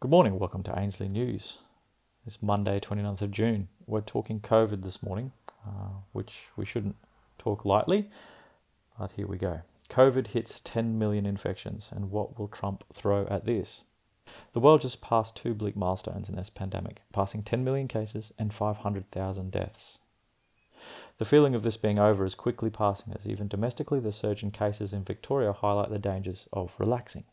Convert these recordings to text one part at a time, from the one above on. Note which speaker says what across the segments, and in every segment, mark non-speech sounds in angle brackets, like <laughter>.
Speaker 1: Good morning, welcome to Ainslie News. It's Monday, 29th of June. We're talking COVID this morning, uh, which we shouldn't talk lightly, but here we go. COVID hits 10 million infections, and what will Trump throw at this? The world just passed two bleak milestones in this pandemic, passing 10 million cases and 500,000 deaths. The feeling of this being over is quickly passing as even domestically the surge in cases in Victoria highlight the dangers of relaxing.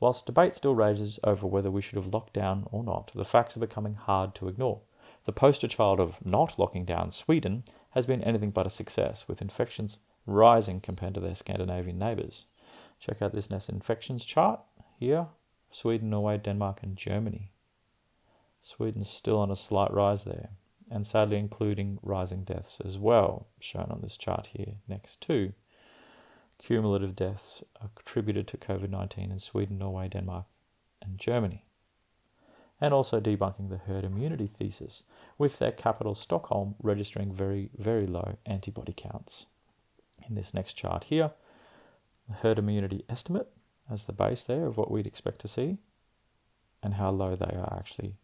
Speaker 1: Whilst debate still rages over whether we should have locked down or not, the facts are becoming hard to ignore. The poster child of not locking down, Sweden, has been anything but a success, with infections rising compared to their Scandinavian neighbours. Check out this next infections chart here Sweden, Norway, Denmark, and Germany. Sweden's still on a slight rise there, and sadly including rising deaths as well, shown on this chart here next to cumulative deaths attributed to COVID 19 in Sweden, Norway, Denmark, and Germany. And also debunking the herd immunity thesis, with their capital Stockholm registering very, very low antibody counts. In this next chart here, the herd immunity estimate as the base there of what we'd expect to see, and how low they are actually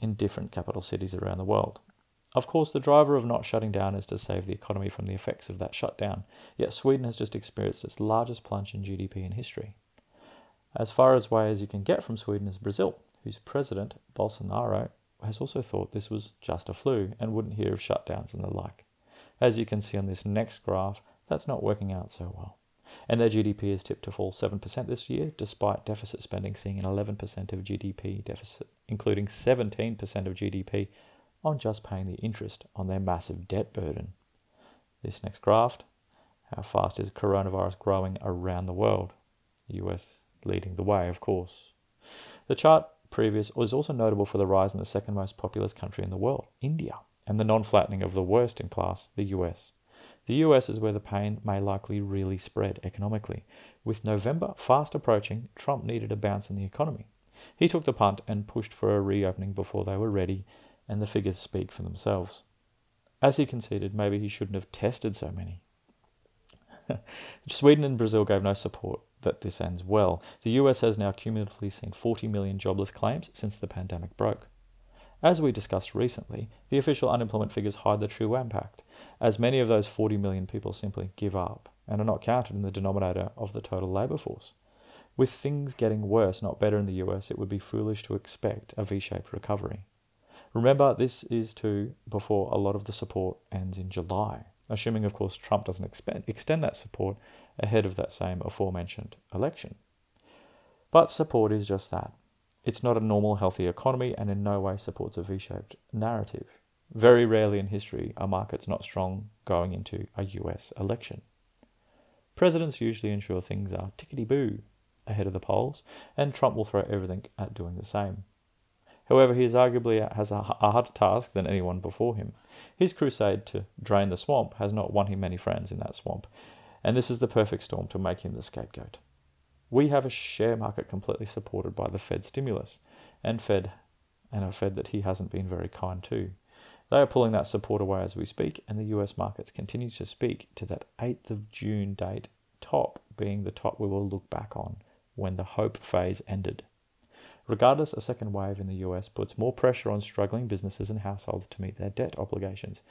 Speaker 1: in different capital cities around the world. Of course, the driver of not shutting down is to save the economy from the effects of that shutdown, yet Sweden has just experienced its largest plunge in GDP in history. As far away as you can get from Sweden is Brazil, whose president, Bolsonaro, has also thought this was just a flu and wouldn't hear of shutdowns and the like. As you can see on this next graph, that's not working out so well. And their GDP is tipped to fall 7% this year, despite deficit spending seeing an 11% of GDP deficit, including 17% of GDP on just paying the interest on their massive debt burden. This next graph, how fast is coronavirus growing around the world? The US leading the way, of course. The chart previous was also notable for the rise in the second most populous country in the world, India, and the non flattening of the worst in class, the US. The US is where the pain may likely really spread economically. With November fast approaching, Trump needed a bounce in the economy. He took the punt and pushed for a reopening before they were ready and the figures speak for themselves. As he conceded, maybe he shouldn't have tested so many. <laughs> Sweden and Brazil gave no support that this ends well. The US has now cumulatively seen 40 million jobless claims since the pandemic broke. As we discussed recently, the official unemployment figures hide the true impact, as many of those 40 million people simply give up and are not counted in the denominator of the total labour force. With things getting worse, not better in the US, it would be foolish to expect a V shaped recovery. Remember, this is to before a lot of the support ends in July, assuming, of course, Trump doesn't expend, extend that support ahead of that same aforementioned election. But support is just that. It's not a normal, healthy economy and in no way supports a V shaped narrative. Very rarely in history are markets not strong going into a US election. Presidents usually ensure things are tickety boo ahead of the polls, and Trump will throw everything at doing the same. However, he is arguably uh, has a harder task than anyone before him. His crusade to drain the swamp has not won him many friends in that swamp, and this is the perfect storm to make him the scapegoat. We have a share market completely supported by the Fed stimulus, and Fed, and a Fed that he hasn't been very kind to. They are pulling that support away as we speak, and the US markets continue to speak to that 8th of June date top being the top we will look back on when the hope phase ended. Regardless, a second wave in the US puts more pressure on struggling businesses and households to meet their debt obligations,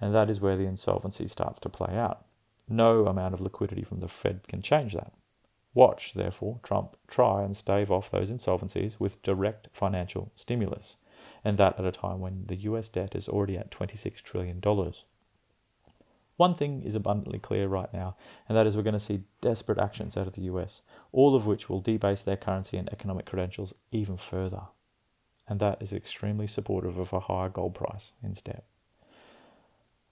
Speaker 1: and that is where the insolvency starts to play out. No amount of liquidity from the Fed can change that. Watch, therefore, Trump try and stave off those insolvencies with direct financial stimulus, and that at a time when the US debt is already at $26 trillion. One thing is abundantly clear right now, and that is we're going to see desperate actions out of the US, all of which will debase their currency and economic credentials even further. And that is extremely supportive of a higher gold price instead.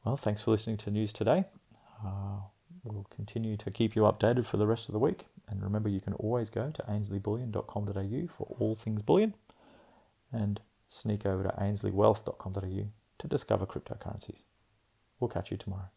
Speaker 1: Well, thanks for listening to news today. Uh, we'll continue to keep you updated for the rest of the week. And remember, you can always go to ainsliebullion.com.au for all things bullion and sneak over to ainsliewealth.com.au to discover cryptocurrencies. We'll catch you tomorrow.